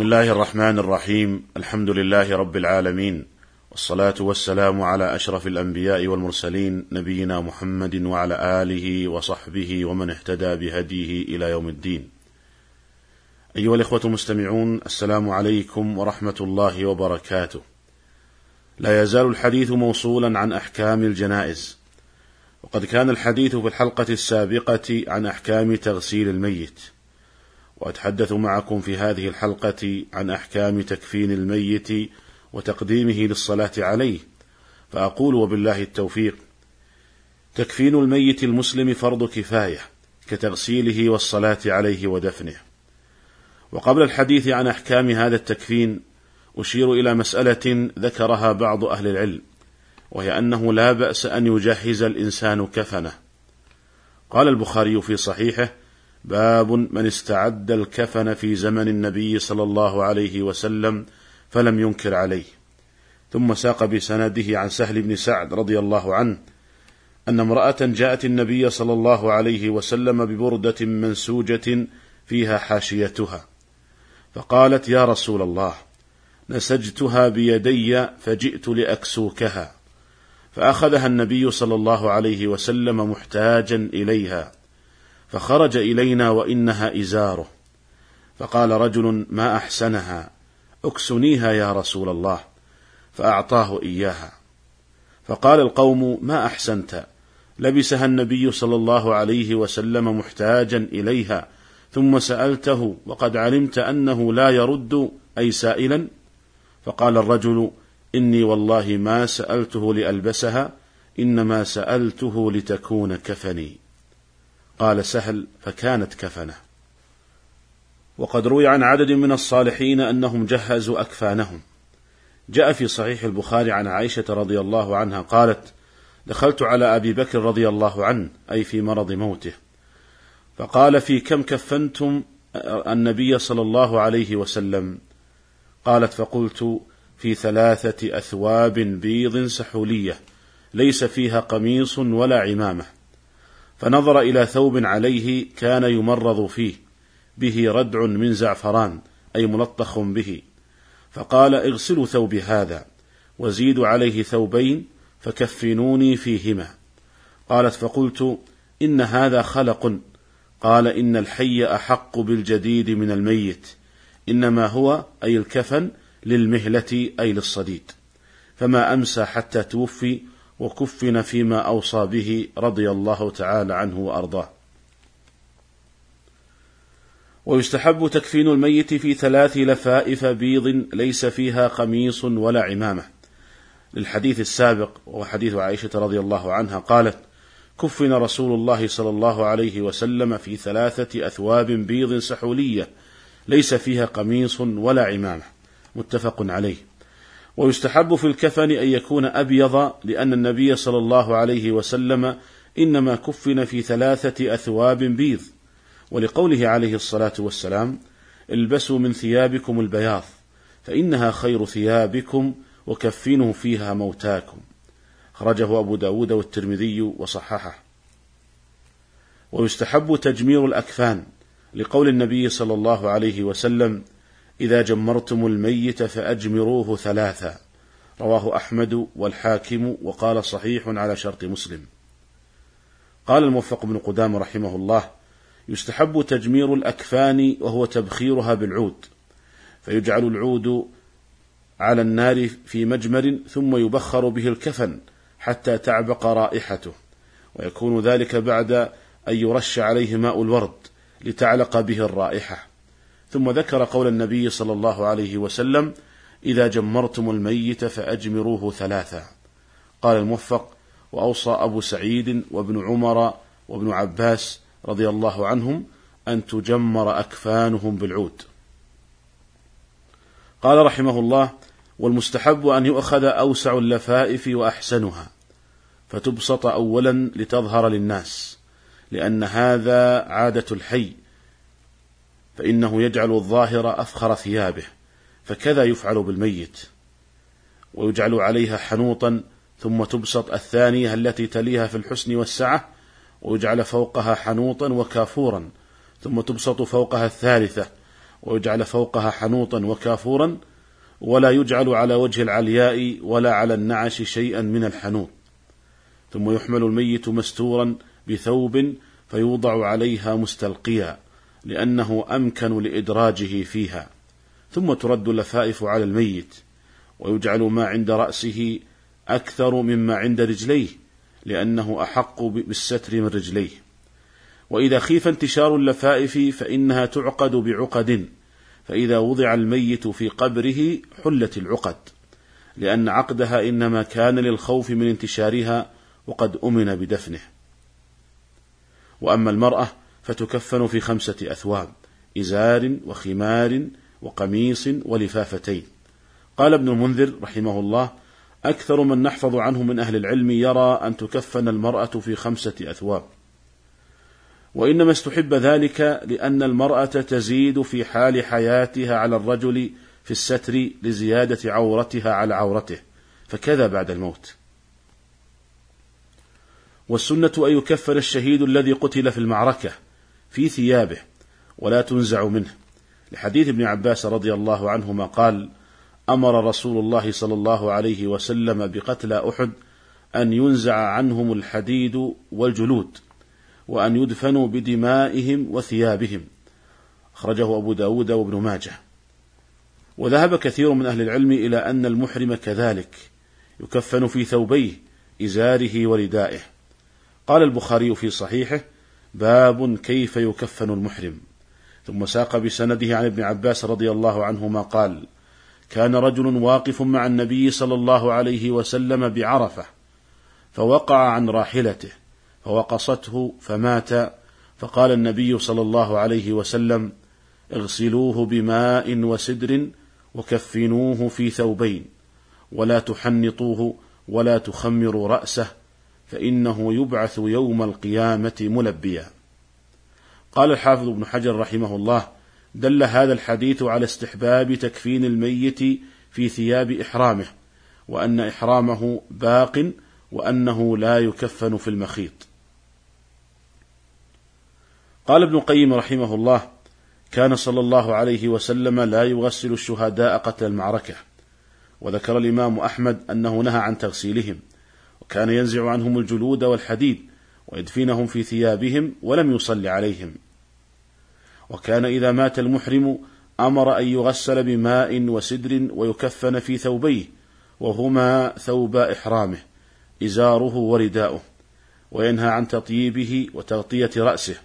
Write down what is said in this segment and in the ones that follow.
بسم الله الرحمن الرحيم. الحمد لله رب العالمين. والصلاة والسلام على أشرف الأنبياء والمرسلين نبينا محمد وعلى آله وصحبه ومن اهتدى بهديه إلى يوم الدين. أيها الإخوة المستمعون السلام عليكم ورحمة الله وبركاته. لا يزال الحديث موصولا عن أحكام الجنائز. وقد كان الحديث في الحلقة السابقة عن أحكام تغسيل الميت. وأتحدث معكم في هذه الحلقة عن أحكام تكفين الميت وتقديمه للصلاة عليه فأقول وبالله التوفيق تكفين الميت المسلم فرض كفاية كتغسيله والصلاة عليه ودفنه. وقبل الحديث عن أحكام هذا التكفين أشير إلى مسألة ذكرها بعض أهل العلم وهي أنه لا بأس أن يجهز الإنسان كفنه. قال البخاري في صحيحه باب من استعد الكفن في زمن النبي صلى الله عليه وسلم فلم ينكر عليه. ثم ساق بسنده عن سهل بن سعد رضي الله عنه أن امرأة جاءت النبي صلى الله عليه وسلم ببردة منسوجة فيها حاشيتها. فقالت يا رسول الله نسجتها بيدي فجئت لأكسوكها فأخذها النبي صلى الله عليه وسلم محتاجا إليها. فخرج إلينا وإنها إزاره. فقال رجل ما أحسنها؟ أكسنيها يا رسول الله فأعطاه إياها. فقال القوم ما أحسنت؟ لبسها النبي صلى الله عليه وسلم محتاجا إليها ثم سألته وقد علمت أنه لا يرد أي سائلا؟ فقال الرجل إني والله ما سألته لألبسها إنما سألته لتكون كفني. قال سهل فكانت كفنة. وقد روي عن عدد من الصالحين أنهم جهزوا أكفانهم. جاء في صحيح البخاري عن عائشة رضي الله عنها قالت دخلت على أبي بكر رضي الله عنه أي في مرض موته. فقال في كم كفنتم النبي صلى الله عليه وسلم؟ قالت فقلت في ثلاثة أثواب بيض سحولية ليس فيها قميص ولا عمامة. فنظر إلى ثوب عليه كان يمرض فيه به ردع من زعفران أي ملطخ به. فقال اغسلوا ثوبي هذا وزيدوا عليه ثوبين فكفنوني فيهما. قالت فقلت إن هذا خلق قال إن الحي أحق بالجديد من الميت إنما هو أي الكفن للمهلة أي للصديد. فما أمسى حتى توفي وكفن فيما أوصى به رضي الله تعالى عنه وأرضاه. ويستحب تكفين الميت في ثلاث لفائف بيض ليس فيها قميص ولا عمامة. للحديث السابق وهو حديث عائشة رضي الله عنها قالت: كفن رسول الله صلى الله عليه وسلم في ثلاثة أثواب بيض سحولية ليس فيها قميص ولا عمامة. متفق عليه. ويستحب في الكفن أن يكون أبيض لأن النبي صلى الله عليه وسلم إنما كفن في ثلاثة أثواب بيض. ولقوله عليه الصلاة والسلام البسوا من ثيابكم البياض فإنها خير ثيابكم وكفنوا فيها موتاكم. خرجه أبو داود والترمذي وصححه. ويستحب تجمير الأكفان لقول النبي صلى الله عليه وسلم إذا جمرتم الميت فأجمروه ثلاثا رواه أحمد والحاكم وقال صحيح على شرط مسلم. قال الموفق بن قدام رحمه الله يستحب تجمير الأكفان وهو تبخيرها بالعود. فيجعل العود على النار في مجمر ثم يبخر به الكفن حتى تعبق رائحته. ويكون ذلك بعد أن يرش عليه ماء الورد لتعلق به الرائحة. ثم ذكر قول النبي صلى الله عليه وسلم إذا جمرتم الميت فأجمروه ثلاثا قال الموفق وأوصى أبو سعيد وابن عمر وابن عباس رضي الله عنهم أن تجمر أكفانهم بالعود. قال رحمه الله والمستحب أن يؤخذ أوسع اللفائف وأحسنها فتبسط أولا لتظهر للناس لأن هذا عادة الحي فإنه يجعل الظاهر أفخر ثيابه فكذا يفعل بالميت. ويجعل عليها حنوطا ثم تبسط الثانية التي تليها في الحسن والسعة. ويجعل فوقها حنوطا وكافورا ثم تبسط فوقها الثالثة. ويجعل فوقها حنوطا وكافورا ولا يجعل على وجه العلياء ولا على النعش شيئا من الحنوط. ثم يحمل الميت مستورا بثوب فيوضع عليها مستلقيا لأنه أمكن لإدراجه فيها ثم ترد اللفائف على الميت ويجعل ما عند رأسه أكثر مما عند رجليه لأنه أحق بالستر من رجليه. وإذا خيف انتشار اللفائف فإنها تعقد بعقد فإذا وضع الميت في قبره حلت العقد لأن عقدها إنما كان للخوف من انتشارها وقد أمن بدفنه. وأما المرأة فتكفن في خمسة أثواب إزار وخمار وقميص ولفافتين. قال ابن المنذر رحمه الله أكثر من نحفظ عنه من أهل العلم يرى أن تكفن المرأة في خمسة أثواب. وإنما استحب ذلك لأن المرأة تزيد في حال حياتها على الرجل في الستر لزيادة عورتها على عورته فكذا بعد الموت. والسنة أن يكفن الشهيد الذي قتل في المعركة في ثيابه ولا تنزع منه. لحديث ابن عباس رضي الله عنهما قال أمر رسول الله صلى الله عليه وسلم بقتلى أحد أن ينزع عنهم الحديد والجلود وأن يدفنوا بدمائهم وثيابهم. أخرجه أبو داود وابن ماجه. وذهب كثير من أهل العلم إلى أن المحرم كذلك يكفن في ثوبيه إزاره وردائه. قال البخاري في صحيحه باب كيف يكفن المحرم. ثم ساق بسنده عن ابن عباس رضي الله عنهما قال كان رجل واقف مع النبي صلى الله عليه وسلم بعرفة فوقع عن راحلته فوقصته فمات فقال النبي صلى الله عليه وسلم اغسلوه بماء وسدر وكفنوه في ثوبين ولا تحنطوه ولا تخمروا رأسه فإنه يبعث يوم القيامة ملبيا. قال الحافظ ابن حجر رحمه الله دل هذا الحديث على استحباب تكفين الميت في ثياب إحرامه وأن إحرامه باق وأنه لا يكفن في المخيط. قال ابن القيم رحمه الله كان صلى الله عليه وسلم لا يغسل الشهداء قتل المعركة وذكر الإمام أحمد أنه نهى عن تغسيلهم. وكان ينزع عنهم الجلود والحديد ويدفنهم في ثيابهم ولم يصل عليهم. وكان إذا مات المحرم أمر أن يغسل بماء وسدر ويكفن في ثوبيه وهما ثوبا إحرامه إزاره ورداؤه وينهى عن تطييبه وتغطية رأسه.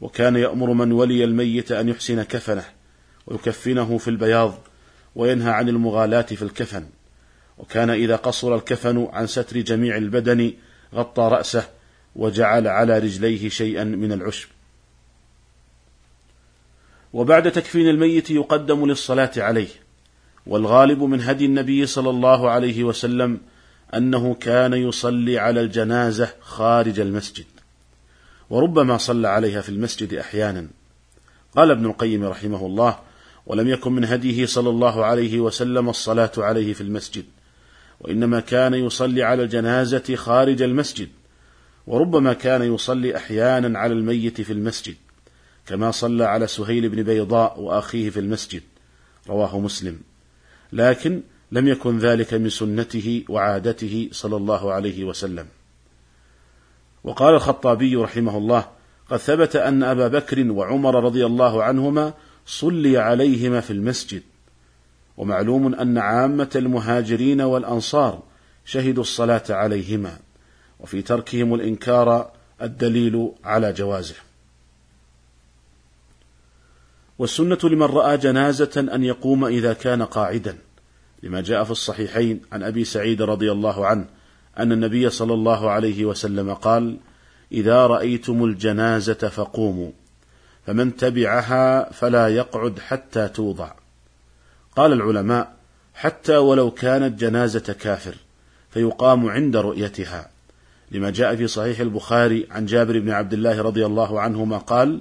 وكان يأمر من ولي الميت أن يحسن كفنه ويكفنه في البياض وينهى عن المغالاة في الكفن. وكان إذا قصر الكفن عن ستر جميع البدن غطى رأسه وجعل على رجليه شيئا من العشب. وبعد تكفين الميت يقدم للصلاة عليه والغالب من هدي النبي صلى الله عليه وسلم أنه كان يصلي على الجنازة خارج المسجد وربما صلى عليها في المسجد أحيانا. قال ابن القيم رحمه الله ولم يكن من هديه صلى الله عليه وسلم الصلاة عليه في المسجد وإنما كان يصلي على الجنازة خارج المسجد وربما كان يصلي أحيانا على الميت في المسجد كما صلى على سهيل بن بيضاء وأخيه في المسجد رواه مسلم. لكن لم يكن ذلك من سنته وعادته صلى الله عليه وسلم. وقال الخطابي رحمه الله قد ثبت أن أبا بكر وعمر رضي الله عنهما صلي عليهما في المسجد ومعلوم أن عامة المهاجرين والأنصار شهدوا الصلاة عليهما وفي تركهم الإنكار الدليل على جوازه والسنة لمن رأى جنازة أن يقوم إذا كان قاعدا لما جاء في الصحيحين عن أبي سعيد رضي الله عنه أن النبي صلى الله عليه وسلم قال إذا رأيتم الجنازة فقوموا فمن تبعها فلا يقعد حتى توضع. قال العلماء حتى ولو كانت جنازة كافر فيقام عند رؤيتها. لما جاء في صحيح البخاري عن جابر بن عبد الله رضي الله عنهما قال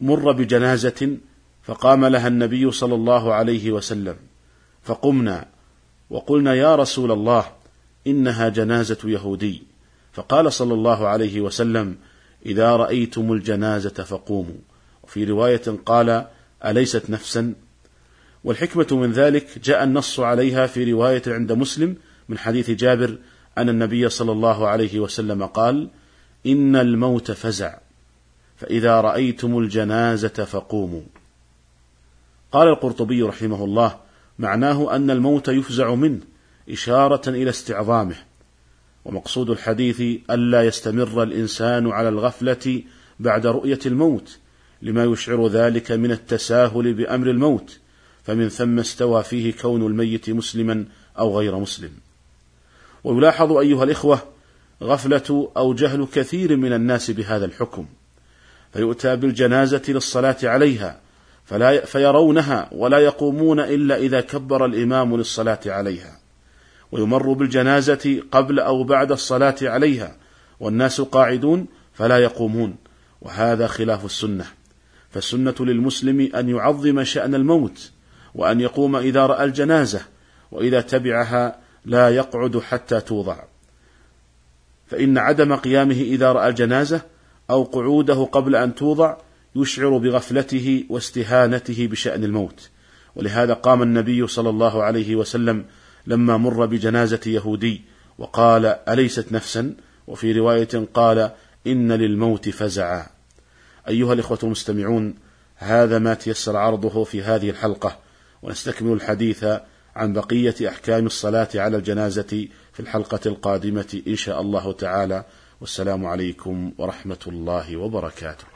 مر بجنازة فقام لها النبي صلى الله عليه وسلم فقمنا وقلنا يا رسول الله إنها جنازة يهودي. فقال صلى الله عليه وسلم إذا رأيتم الجنازة فقوموا. وفي رواية قال أليست نفسا؟ والحكمة من ذلك جاء النص عليها في رواية عند مسلم من حديث جابر أن النبي صلى الله عليه وسلم قال إن الموت فزع فإذا رأيتم الجنازة فقوموا. قال القرطبي رحمه الله معناه أن الموت يفزع منه إشارة إلى استعظامه ومقصود الحديث ألا يستمر الإنسان على الغفلة بعد رؤية الموت لما يشعر ذلك من التساهل بأمر الموت. فمن ثم استوى فيه كون الميت مسلما أو غير مسلم. ويلاحظ أيها الإخوة غفلة أو جهل كثير من الناس بهذا الحكم فيؤتى بالجنازة للصلاة عليها فلا فيرونها ولا يقومون إلا إذا كبر الإمام للصلاة عليها. ويمر بالجنازة قبل أو بعد الصلاة عليها والناس قاعدون فلا يقومون وهذا خلاف السنة. فالسنة للمسلم أن يعظم شأن الموت وأن يقوم إذا رأى الجنازة وإذا تبعها لا يقعد حتى توضع. فإن عدم قيامه إذا رأى الجنازة أو قعوده قبل أن توضع يشعر بغفلته واستهانته بشأن الموت. ولهذا قام النبي صلى الله عليه وسلم لما مر بجنازة يهودي وقال أليست نفسا؟ وفي رواية قال إن للموت فزعا. أيها الإخوة المستمعون هذا ما تيسر عرضه في هذه الحلقة. ونستكمل الحديث عن بقية أحكام الصلاة على الجنازة في الحلقة القادمة إن شاء الله تعالى. والسلام عليكم ورحمة الله وبركاته.